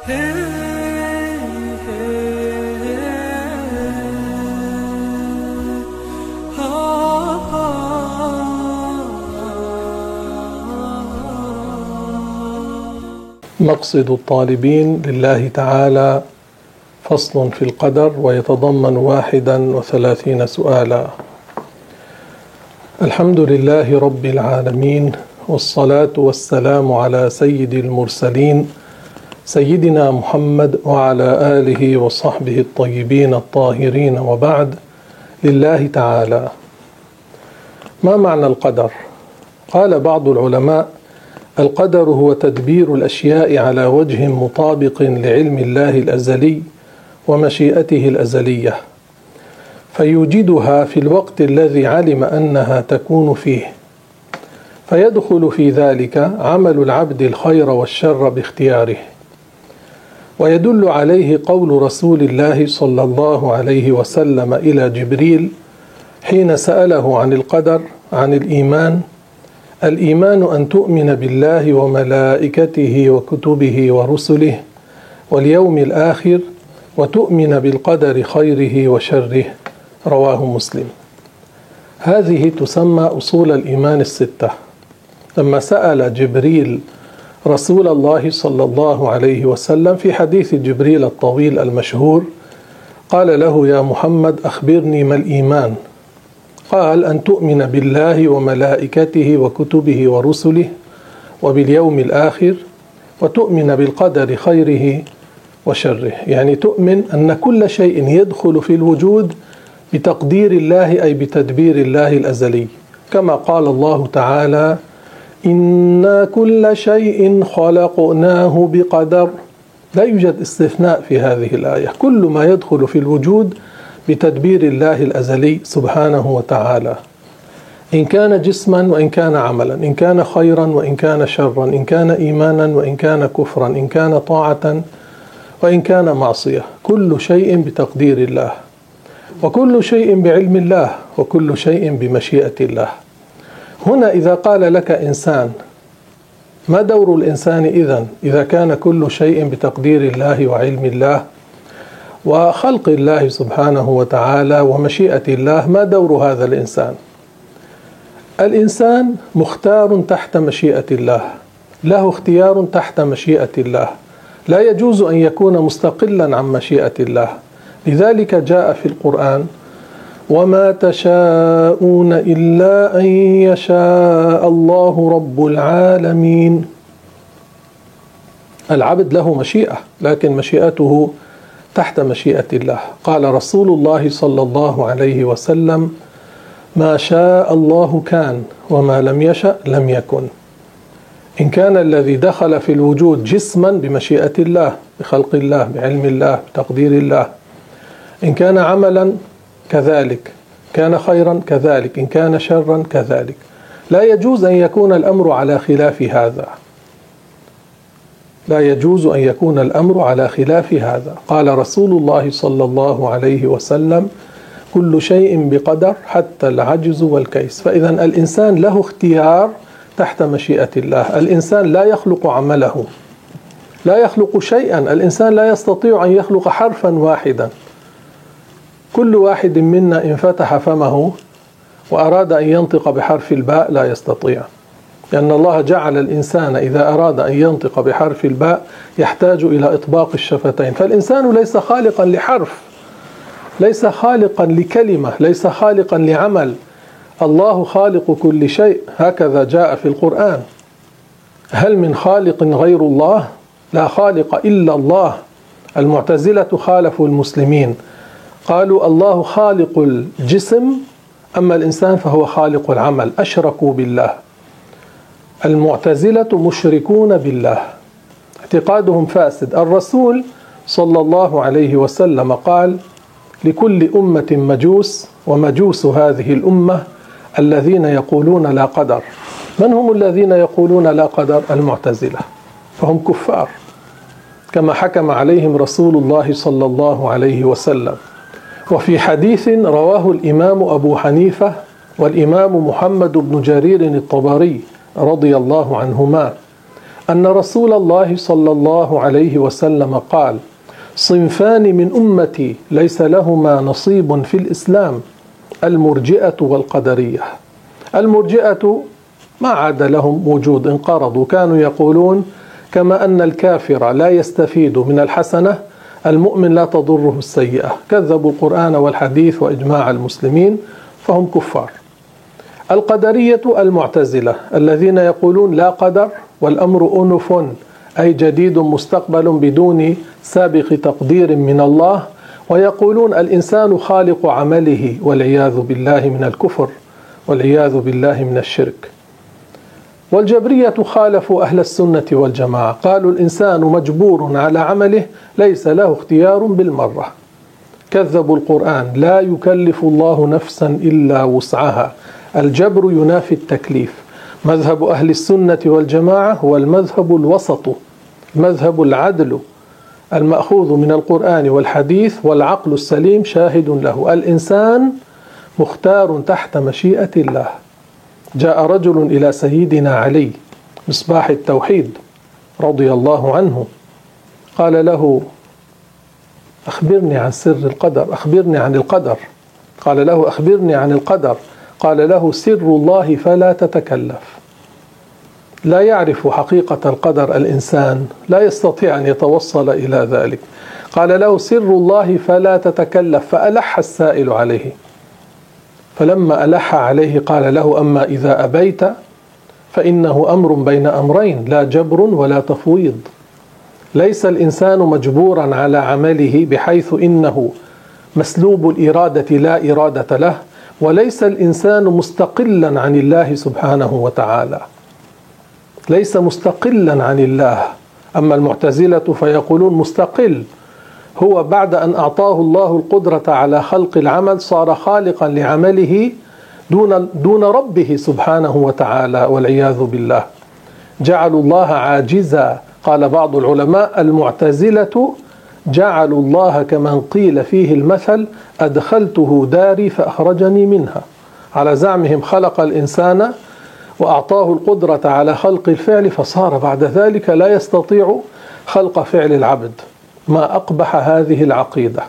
مقصد الطالبين لله تعالى فصل في القدر ويتضمن واحدا وثلاثين سؤالا. الحمد لله رب العالمين والصلاة والسلام على سيد المرسلين سيدنا محمد وعلى آله وصحبه الطيبين الطاهرين وبعد لله تعالى. ما معنى القدر؟ قال بعض العلماء القدر هو تدبير الأشياء على وجه مطابق لعلم الله الأزلي ومشيئته الأزلية فيوجدها في الوقت الذي علم أنها تكون فيه. فيدخل في ذلك عمل العبد الخير والشر باختياره. ويدل عليه قول رسول الله صلى الله عليه وسلم إلى جبريل حين سأله عن القدر عن الإيمان الإيمان أن تؤمن بالله وملائكته وكتبه ورسله واليوم الآخر وتؤمن بالقدر خيره وشره. رواه مسلم. هذه تسمى أصول الإيمان الستة. لما سأل جبريل رسول الله صلى الله عليه وسلم في حديث جبريل الطويل المشهور قال له يا محمد أخبرني ما الإيمان؟ قال أن تؤمن بالله وملائكته وكتبه ورسله وباليوم الآخر وتؤمن بالقدر خيره وشره. يعني تؤمن أن كل شيء يدخل في الوجود بتقدير الله أي بتدبير الله الأزلي. كما قال الله تعالى أنا كل شيء خلقناه بقدر. لا يوجد استثناء في هذه الآية. كل ما يدخل في الوجود بتدبير الله الأزلي سبحانه وتعالى. إن كان جسما وإن كان عملا إن كان خيرا وإن كان شرا إن كان ايمانا وإن كان كفرا إن كان طاعه وإن كان معصية. كل شيء بتقدير الله وكل شيء بعلم الله وكل شيء بمشيئة الله. هنا إذا قال لك إنسان ما دور الإنسان اذا إذا كان كل شيء بتقدير الله وعلم الله وخلق الله سبحانه وتعالى ومشيئة الله ما دور هذا الإنسان؟ الإنسان مختار تحت مشيئة الله له اختيار تحت مشيئة الله لا يجوز أن يكون مستقلا عن مشيئة الله. لذلك جاء في القرآن وما تشاءون الا ان يشاء الله رب العالمين. العبد له مشيئة لكن مشيئته تحت مشيئة الله. قال رسول الله صلى الله عليه وسلم ما شاء الله كان وما لم يشأ لم يكن. إن كان الذي دخل في الوجود جسما بمشيئة الله بخلق الله بعلم الله بتقدير الله. إن كان عملا كذلك. كان خيرا كذلك. إن كان شرا كذلك. لا يجوز أن يكون الأمر على خلاف هذا. لا يجوز أن يكون الأمر على خلاف هذا. قال رسول الله صلى الله عليه وسلم كل شيء بقدر حتى العجز والكيس. فاذا الإنسان له اختيار تحت مشيئة الله. الإنسان لا يخلق عمله. لا يخلق شيئا. الإنسان لا يستطيع أن يخلق حرفا واحدا. كل واحد منا إن فتح فمه وأراد أن ينطق بحرف الباء لا يستطيع. لأن الله جعل الإنسان إذا أراد أن ينطق بحرف الباء يحتاج إلى إطباق الشفتين. فالإنسان ليس خالقا لحرف ليس خالقا لكلمة ليس خالقا لعمل. الله خالق كل شيء. هكذا جاء في القرآن. هل من خالق غير الله؟ لا خالق إلا الله. المعتزلة خالفوا المسلمين. قالوا الله خالق الجسم أما الإنسان فهو خالق العمل. أشركوا بالله. المعتزلة مشركون بالله. اعتقادهم فاسد. الرسول صلى الله عليه وسلم قال لكل أمة مجوس ومجوس هذه الأمة الذين يقولون لا قدر. من هم الذين يقولون لا قدر؟ المعتزلة. فهم كفار. كما حكم عليهم رسول الله صلى الله عليه وسلم. وفي حديث رواه الإمام أبو حنيفة والإمام محمد بن جرير الطبري رضي الله عنهما أن رسول الله صلى الله عليه وسلم قال: صنفان من أمتي ليس لهما نصيب في الإسلام المرجئة والقدرية. المرجئة ما عاد لهم وجود انقرضوا كانوا يقولون كما أن الكافر لا يستفيد من الحسنة المؤمن لا تضره السيئة. كذبوا القرآن والحديث وإجماع المسلمين فهم كفار. القدرية المعتزلة الذين يقولون لا قدر والأمر أنف أي جديد مستقبل بدون سابق تقدير من الله ويقولون الإنسان خالق عمله والعياذ بالله من الكفر والعياذ بالله من الشرك. والجبرية خالفوا أهل السنة والجماعة. قالوا الإنسان مجبور على عمله ليس له اختيار بالمرة. كذبوا القرآن لا يكلف الله نفسا إلا وسعها. الجبر ينافي التكليف. مذهب أهل السنة والجماعة هو المذهب الوسط المذهب العدل. المأخوذ من القرآن والحديث والعقل السليم شاهد له. الإنسان مختار تحت مشيئة الله. جاء رجل إلى سيدنا علي مصباح التوحيد رضي الله عنه. قال له أخبرني عن سر القدر أخبرني عن القدر. قال له أخبرني عن القدر. قال له سر الله فلا تتكلف. لا يعرف حقيقة القدر الإنسان لا يستطيع أن يتوصل إلى ذلك. قال له سر الله فلا تتكلف. فألح السائل عليه. فلما ألح عليه قال له أما إذا أبيت فإنه أمر بين أمرين لا جبر ولا تفويض. ليس الإنسان مجبورا على عمله بحيث إنه مسلوب الإرادة لا إرادة له وليس الإنسان مستقلا عن الله سبحانه وتعالى. ليس مستقلا عن الله. أما المعتزلة فيقولون مستقل. هو بعد أن أعطاه الله القدرة على خلق العمل صار خالقا لعمله دون دون ربه سبحانه وتعالى والعياذ بالله. جعلوا الله عاجزا. قال بعض العلماء المعتزلة جعلوا الله كمن قيل فيه المثل أدخلته داري فأخرجني منها. على زعمهم خلق الإنسان وأعطاه القدرة على خلق الفعل فصار بعد ذلك لا يستطيع خلق فعل العبد. ما أقبح هذه العقيدة.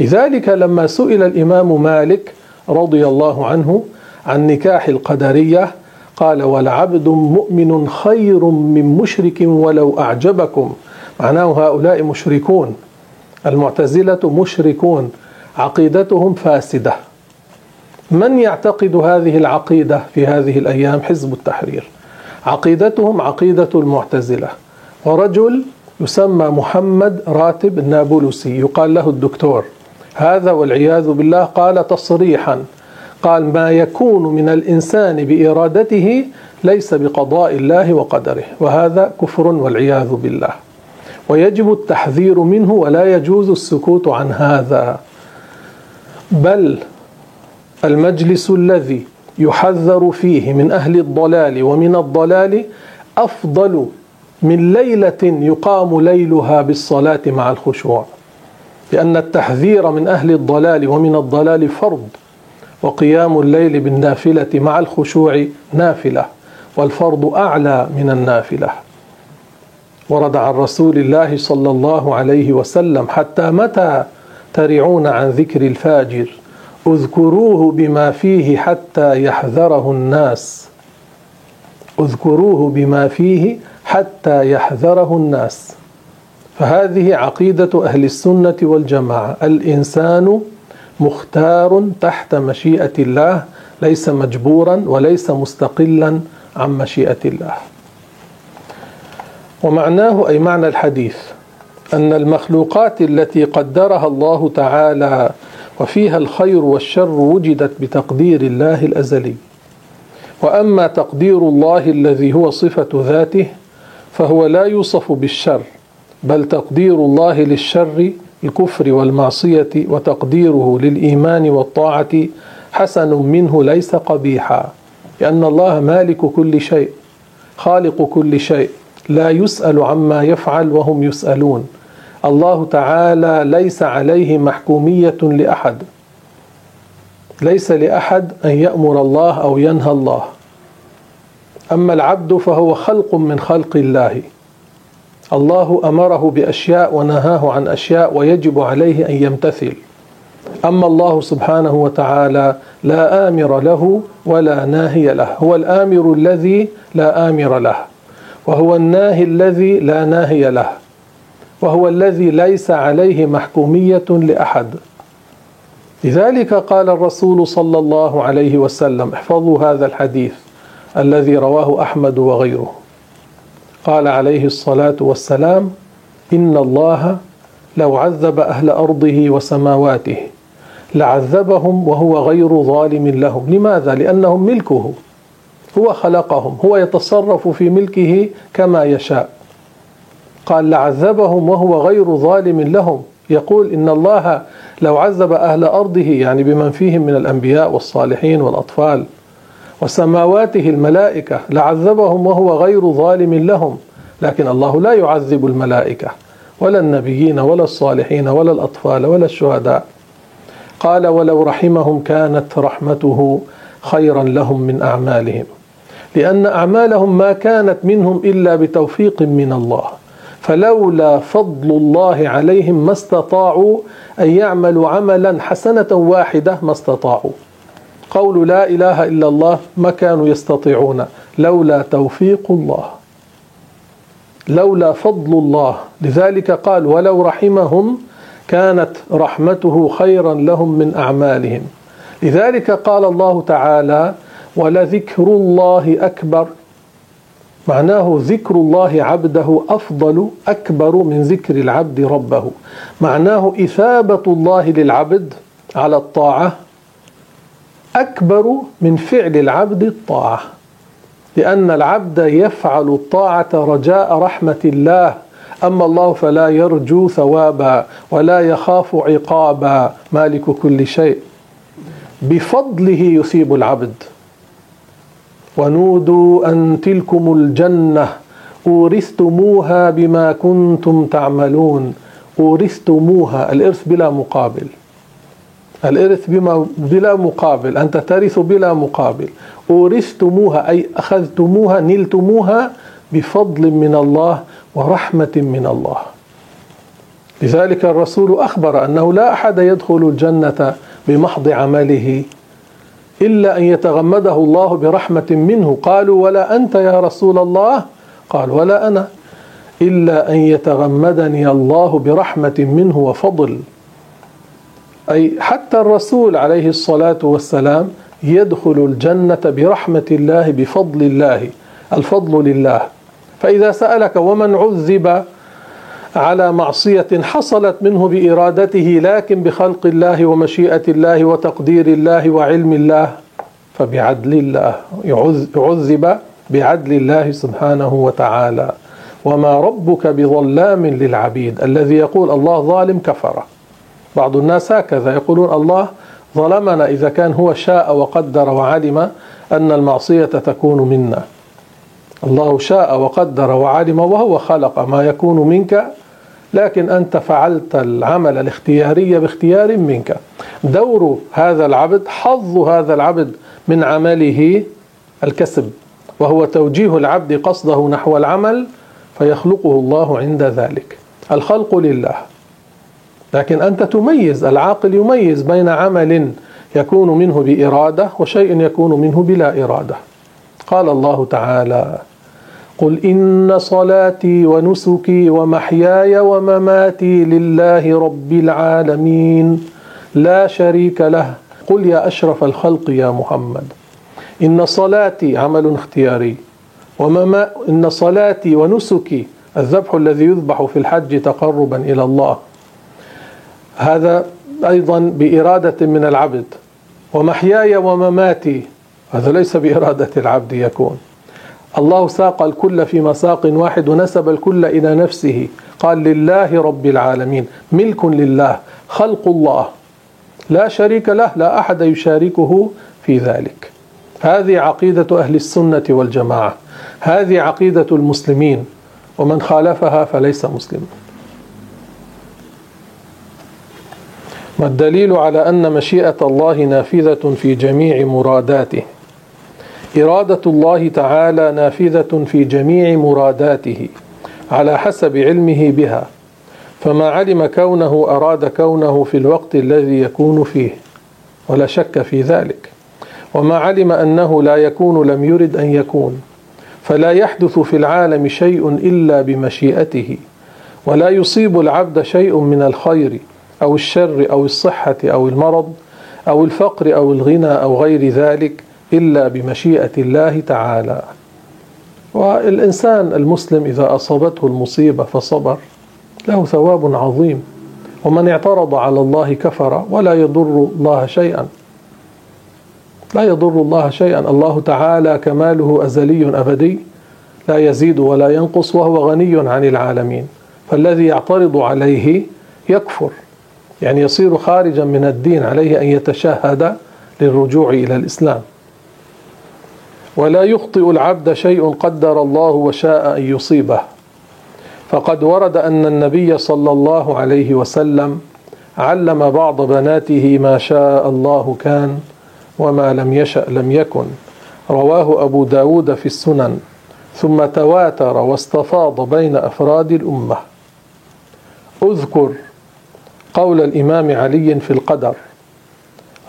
لذلك لما سئل الإمام مالك رضي الله عنه عن نكاح القدرية قال والعبد مؤمن خير من مشرك ولو أعجبكم. معناه هؤلاء مشركون. المعتزلة مشركون. عقيدتهم فاسدة. من يعتقد هذه العقيدة في هذه الأيام؟ حزب التحرير. عقيدتهم عقيدة المعتزلة. ورجل يسمى محمد راتب النابلسي يقال له الدكتور. هذا والعياذ بالله قال تصريحا. قال ما يكون من الإنسان بإرادته ليس بقضاء الله وقدره. وهذا كفر والعياذ بالله. ويجب التحذير منه ولا يجوز السكوت عن هذا. بل المجلس الذي يحذر فيه من أهل الضلال ومن الضلال أفضل من ليلة يقام ليلها بالصلاة مع الخشوع لأن التحذير من أهل الضلال ومن الضلال فرض وقيام الليل بالنافلة مع الخشوع نافلة والفرض أعلى من النافلة. ورد عن رسول الله صلى الله عليه وسلم حتى متى ترعون عن ذكر الفاجر اذكروه بما فيه حتى يحذره الناس. اذكروه بما فيه حتى يحذره الناس. فهذه عقيدة أهل السنة والجماعة. الإنسان مختار تحت مشيئة الله ليس مجبورا وليس مستقلا عن مشيئة الله. ومعناه أي معنى الحديث؟ أن المخلوقات التي قدرها الله تعالى وفيها الخير والشر وجدت بتقدير الله الأزلي. وأما تقدير الله الذي هو صفة ذاته فهو لا يوصف بالشر بل تقدير الله للشر الكفر والمعصية وتقديره للإيمان والطاعة حسن منه ليس قبيحا. لأن الله مالك كل شيء خالق كل شيء لا يسأل عما يفعل وهم يسألون. الله تعالى ليس عليه محكومية لأحد. ليس لأحد أن يأمر الله أو ينهى الله. أما العبد فهو خلق من خلق الله. الله أمره بأشياء ونهاه عن أشياء ويجب عليه أن يمتثل. أما الله سبحانه وتعالى لا آمر له ولا ناهي له. هو الآمر الذي لا آمر له. وهو الناهي الذي لا ناهي له. وهو الذي ليس عليه محكومية لأحد. لذلك قال الرسول صلى الله عليه وسلم احفظوا هذا الحديث. الذي رواه أحمد وغيره. قال عليه الصلاة والسلام إن الله لو عذب أهل أرضه وسماواته لعذبهم وهو غير ظالم لهم. لماذا؟ لأنهم ملكه. هو خلقهم هو يتصرف في ملكه كما يشاء. قال لعذبهم وهو غير ظالم لهم. يقول إن الله لو عذب أهل أرضه يعني بمن فيهم من الأنبياء والصالحين والأطفال وسماواته الملائكة لعذبهم وهو غير ظالم لهم. لكن الله لا يعذب الملائكة ولا النبيين ولا الصالحين ولا الأطفال ولا الشهداء. قال ولو رحمهم كانت رحمته خيرا لهم من أعمالهم لأن أعمالهم ما كانت منهم إلا بتوفيق من الله. فلولا فضل الله عليهم ما استطاعوا أن يعملوا عملا حسنة واحدة ما استطاعوا. قول لا إله إلا الله ما كانوا يستطيعون لولا توفيق الله لولا فضل الله. لذلك قال ولو رحمهم كانت رحمته خيرا لهم من أعمالهم. لذلك قال الله تعالى ولذكر الله أكبر. معناه ذكر الله عبده أفضل أكبر من ذكر العبد ربه. معناه إثابة الله للعبد على الطاعة أكبر من فعل العبد الطاعة لأن العبد يفعل الطاعة رجاء رحمة الله أما الله فلا يرجو ثوابا ولا يخاف عقابا مالك كل شيء. بفضله يثيب العبد. ونودوا أن تلكم الجنة أورثتموها بما كنتم تعملون أورثتموها الإرث بلا مقابل. الإرث بما بلا مقابل. أنت ترث بلا مقابل. أورثتموها أي أخذتموها نلتموها بفضل من الله ورحمة من الله. لذلك الرسول أخبر أنه لا أحد يدخل الجنة بمحض عمله إلا أن يتغمده الله برحمة منه. قالوا ولا أنت يا رسول الله؟ قال ولا أنا. إلا أن يتغمدني الله برحمة منه وفضل. أي حتى الرسول عليه الصلاة والسلام يدخل الجنة برحمة الله بفضل الله الفضل لله. فإذا سألك ومن عذب على معصية حصلت منه بإرادته لكن بخلق الله ومشيئة الله وتقدير الله وعلم الله فبعدل الله يعذب بعدل الله سبحانه وتعالى. وما ربك بظلام للعبيد الذي يقول الله ظالم كفره. بعض الناس هكذا يقولون الله ظلمنا إذا كان هو شاء وقدر وعلم أن المعصية تكون منا. الله شاء وقدر وعلم وهو خلق ما يكون منك لكن أنت فعلت العمل الاختياري باختيار منك. دور هذا العبد حظ هذا العبد من عمله الكسب وهو توجيه العبد قصده نحو العمل فيخلقه الله عند ذلك. الخلق لله. لكن أنت تميز العاقل يميز بين عمل يكون منه بإرادة وشيء يكون منه بلا إرادة. قال الله تعالى قل إن صلاتي ونسكي ومحياي ومماتي لله رب العالمين لا شريك له. قل يا أشرف الخلق يا محمد إن صلاتي عمل اختياري ومما إن صلاتي ونسكي الذبح الذي يذبح في الحج تقربا إلى الله. هذا أيضا بإرادة من العبد ومحياي ومماتي هذا ليس بإرادة العبد يكون. الله ساق الكل في مساق واحد ونسب الكل إلى نفسه قال لله رب العالمين ملك لله خلق الله لا شريك له لا أحد يشاركه في ذلك. هذه عقيدة أهل السنة والجماعة هذه عقيدة المسلمين ومن خالفها فليس مسلما والدليل على أن مشيئة الله نافذة في جميع مراداته. إرادة الله تعالى نافذة في جميع مراداته على حسب علمه بها فما علم كونه أراد كونه في الوقت الذي يكون فيه ولا شك في ذلك. وما علم أنه لا يكون لم يرد أن يكون فلا يحدث في العالم شيء إلا بمشيئته ولا يصيب العبد شيء من الخير أو الشر أو الصحة أو المرض أو الفقر أو الغنى أو غير ذلك إلا بمشيئة الله تعالى. والإنسان المسلم إذا أصابته المصيبة فصبر له ثواب عظيم. ومن اعترض على الله كفر ولا يضر الله شيئا. لا يضر الله شيئا. الله تعالى كماله أزلي أبدي لا يزيد ولا ينقص وهو غني عن العالمين. فالذي يعترض عليه يكفر. يعني يصير خارجا من الدين عليه أن يتشهد للرجوع إلى الإسلام. ولا يخطئ العبد شيء قدر الله وشاء أن يصيبه. فقد ورد أن النبي صلى الله عليه وسلم علم بعض بناته ما شاء الله كان وما لم يشأ لم يكن. رواه أبو داود في السنن. ثم تواتر واستفاض بين أفراد الأمة. أذكر قول الإمام علي في القدر.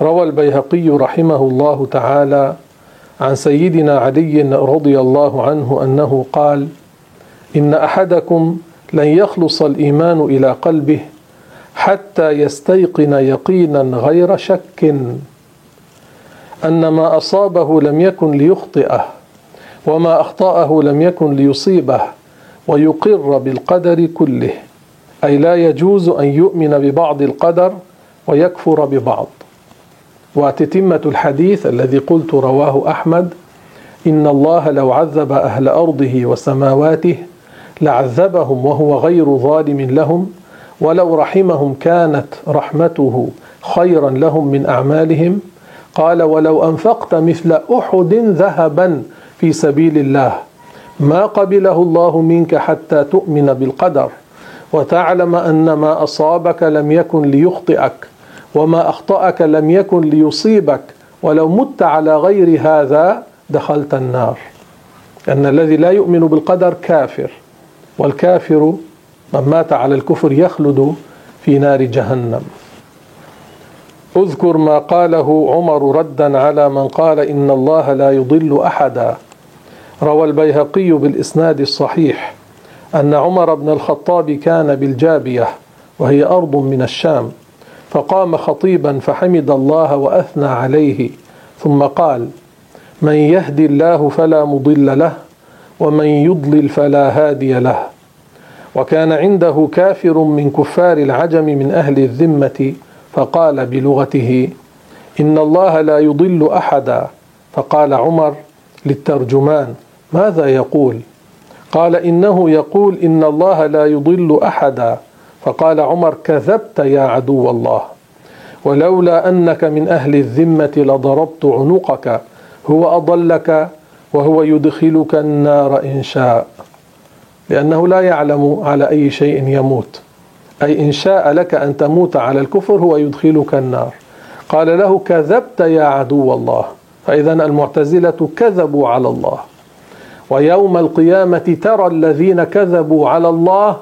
روى البيهقي رحمه الله تعالى عن سيدنا علي رضي الله عنه أنه قال إن أحدكم لن يخلص الإيمان إلى قلبه حتى يستيقن يقينا غير شك. أن ما أصابه لم يكن ليخطئه وما أخطأه لم يكن ليصيبه ويقر بالقدر كله. أي لا يجوز أن يؤمن ببعض القدر ويكفر ببعض. وتتمة الحديث الذي قلت رواه أحمد إن الله لو عذب أهل أرضه وسماواته لعذبهم وهو غير ظالم لهم ولو رحمهم كانت رحمته خيرا لهم من أعمالهم. قال ولو أنفقت مثل أحد ذهبا في سبيل الله ما قبله الله منك حتى تؤمن بالقدر وتعلم أن ما أصابك لم يكن ليخطئك وما أخطأك لم يكن ليصيبك ولو مت على غير هذا دخلت النار. أن الذي لا يؤمن بالقدر كافر والكافر من مات على الكفر يخلد في نار جهنم. اذكر ما قاله عمر ردا على من قال إن الله لا يضل أحدا. روى البيهقي بالإسناد الصحيح. أن عمر بن الخطاب كان بالجابية وهي أرض من الشام. فقام خطيبا فحمد الله وأثنى عليه. ثم قال من يهدي الله فلا مضل له ومن يضلل فلا هادي له. وكان عنده كافر من كفار العجم من أهل الذمة فقال بلغته إن الله لا يضل أحدا. فقال عمر للترجمان ماذا يقول؟ قال إنه يقول إن الله لا يضل أحدا. فقال عمر كذبت يا عدو الله. ولولا أنك من أهل الذمة لضربت عنقك. هو أضلك وهو يدخلك النار إن شاء. لأنه لا يعلم على أي شيء يموت. أي إن شاء لك أن تموت على الكفر هو يدخلك النار. قال له كذبت يا عدو الله. فإذا المعتزلة كذبوا على الله. ويوم القيامة ترى الذين كذبوا على الله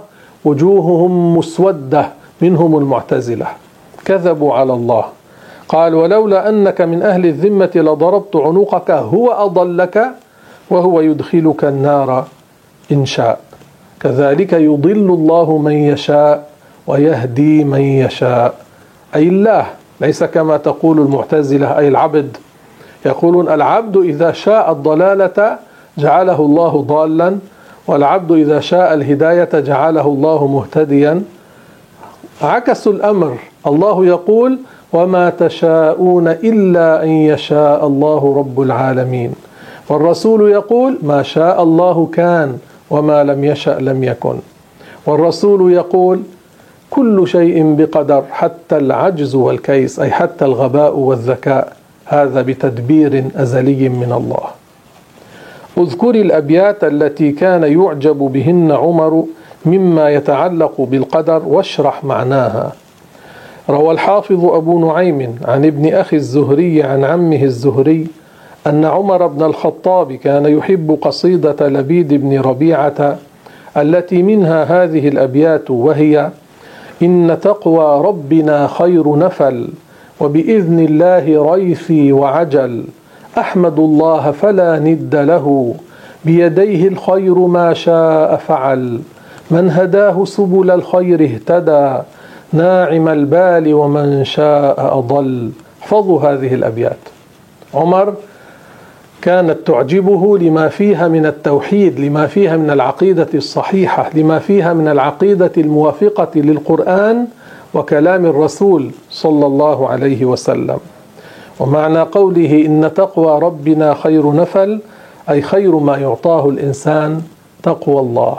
وجوههم مسودة منهم المعتزلة. كذبوا على الله. قال ولولا أنك من أهل الذمة لضربت عنقك هو أضلك وهو يدخلك النار إن شاء. كذلك يضل الله من يشاء ويهدي من يشاء. أي الله ليس كما تقول المعتزلة أي العبد. يقولون العبد إذا شاء الضلالة جعله الله ضالا والعبد إذا شاء الهداية جعله الله مهتديا. عكسوا الأمر الله يقول وما تشاءون إلا أن يشاء الله رب العالمين. والرسول يقول ما شاء الله كان وما لم يشأ لم يكن. والرسول يقول كل شيء بقدر حتى العجز والكيس أي حتى الغباء والذكاء. هذا بتدبير أزلي من الله. اذكر الأبيات التي كان يعجب بهن عمر مما يتعلق بالقدر واشرح معناها. روى الحافظ أبو نعيم عن ابن أخي الزهري عن عمه الزهري أن عمر بن الخطاب كان يحب قصيدة لبيد بن ربيعة التي منها هذه الأبيات وهي إن تقوى ربنا خير نفل وبإذن الله ريثي وعجل. أحمد الله فلا ند له. بيديه الخير ما شاء فعل. من هداه سبل الخير اهتدى. ناعم البال ومن شاء أضل. احفظوا هذه الأبيات. عمر كانت تعجبه لما فيها من التوحيد لما فيها من العقيدة الصحيحة لما فيها من العقيدة الموافقة للقرآن وكلام الرسول صلى الله عليه وسلم. ومعنى قوله إن تقوى ربنا خير نفل أي خير ما يعطاه الإنسان تقوى الله.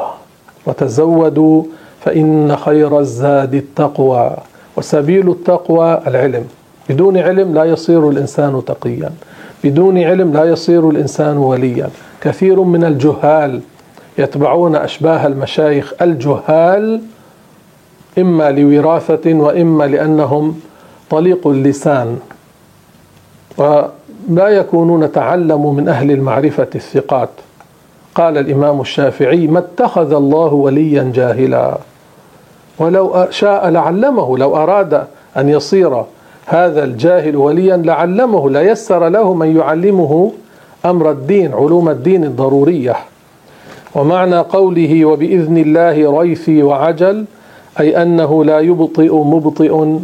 وتزودوا فإن خير الزاد التقوى. وسبيل التقوى العلم. بدون علم لا يصير الإنسان تقيا. بدون علم لا يصير الإنسان وليا. كثير من الجهال يتبعون أشباه المشايخ الجهال إما لوراثة وإما لأنهم طليق اللسان. ولا يكونون تعلموا من أهل المعرفة الثقات. قال الإمام الشافعي ما اتخذ الله وليا جاهلا. ولو شاء لعلمه لو أراد أن يصير هذا الجاهل وليا لعلمه ليسر له من يعلمه أمر الدين علوم الدين الضرورية. ومعنى قوله وبإذن الله ريثي وعجل أي أنه لا يبطئ مبطئ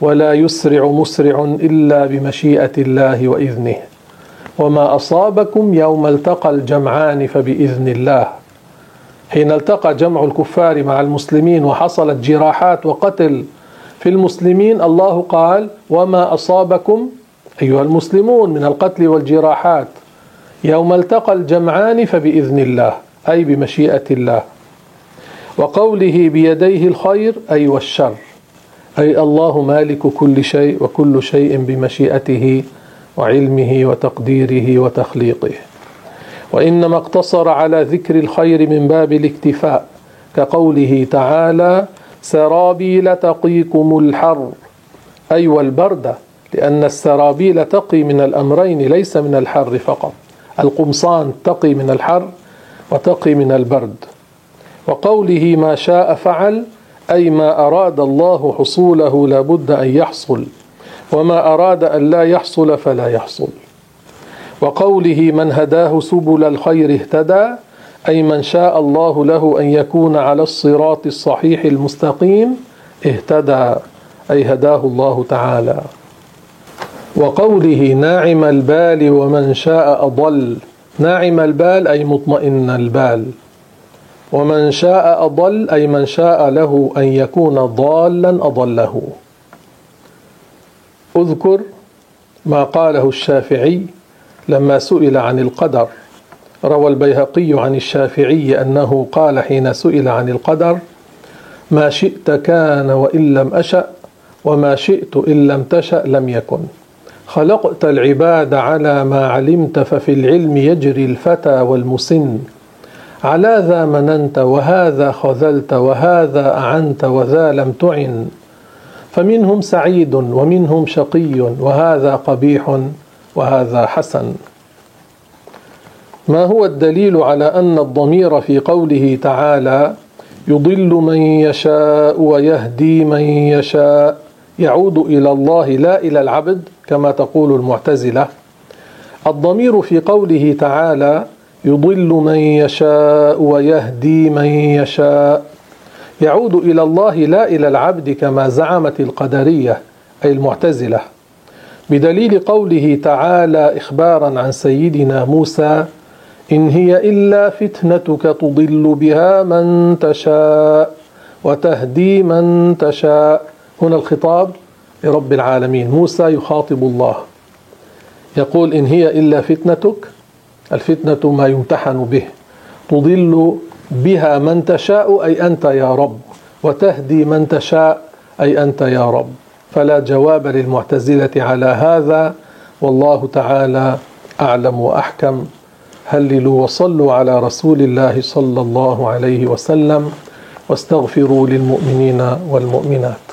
ولا يسرع مسرع إلا بمشيئة الله وإذنه. وما أصابكم يوم التقى الجمعان فبإذن الله. حين التقى جمع الكفار مع المسلمين وحصلت جراحات وقتل في المسلمين الله قال وما أصابكم أيها المسلمون من القتل والجراحات يوم التقى الجمعان فبإذن الله أي بمشيئة الله. وقوله بيديه الخير أي والشر. أي الله مالك كل شيء وكل شيء بمشيئته وعلمه وتقديره وتخليقه. وإنما اقتصر على ذكر الخير من باب الاكتفاء كقوله تعالى سرابيل تقيكم الحر. أي والبرد لأن السرابيل تقي من الأمرين ليس من الحر فقط. القمصان تقي من الحر وتقي من البرد. وقوله ما شاء فعل أي ما أراد الله حصوله لابد أن يحصل وما أراد أن لا يحصل فلا يحصل. وقوله من هداه سبل الخير اهتدى أي من شاء الله له أن يكون على الصراط الصحيح المستقيم اهتدى أي هداه الله تعالى. وقوله ناعم البال ومن شاء أضل ناعم البال أي مطمئن البال. ومن شاء أضل أي من شاء له أن يكون ضالا أضله. أذكر ما قاله الشافعي لما سئل عن القدر. روى البيهقي عن الشافعي أنه قال حين سئل عن القدر ما شئت كان وإن لم أشأ وما شئت إن لم تشأ لم يكن. خلقت العباد على ما علمت ففي العلم يجري الفتى والمسن. على ذا مننت وهذا خذلت وهذا أعنت وذا لم تعن. فمنهم سعيد ومنهم شقي وهذا قبيح وهذا حسن. ما هو الدليل على أن الضمير في قوله تعالى يضل من يشاء ويهدي من يشاء يعود إلى الله لا إلى العبد كما تقول المعتزلة. الضمير في قوله تعالى يضل من يشاء ويهدي من يشاء. يعود إلى الله لا إلى العبد كما زعمت القدرية أي المعتزلة. بدليل قوله تعالى إخبارا عن سيدنا موسى إن هي إلا فتنتك تضل بها من تشاء وتهدي من تشاء. هنا الخطاب لرب العالمين. موسى يخاطب الله. يقول إن هي إلا فتنتك الفتنة ما يمتحن به. تضل بها من تشاء أي أنت يا رب وتهدي من تشاء أي أنت يا رب. فلا جواب للمعتزلة على هذا والله تعالى أعلم وأحكم. هللوا وصلوا على رسول الله صلى الله عليه وسلم واستغفروا للمؤمنين والمؤمنات.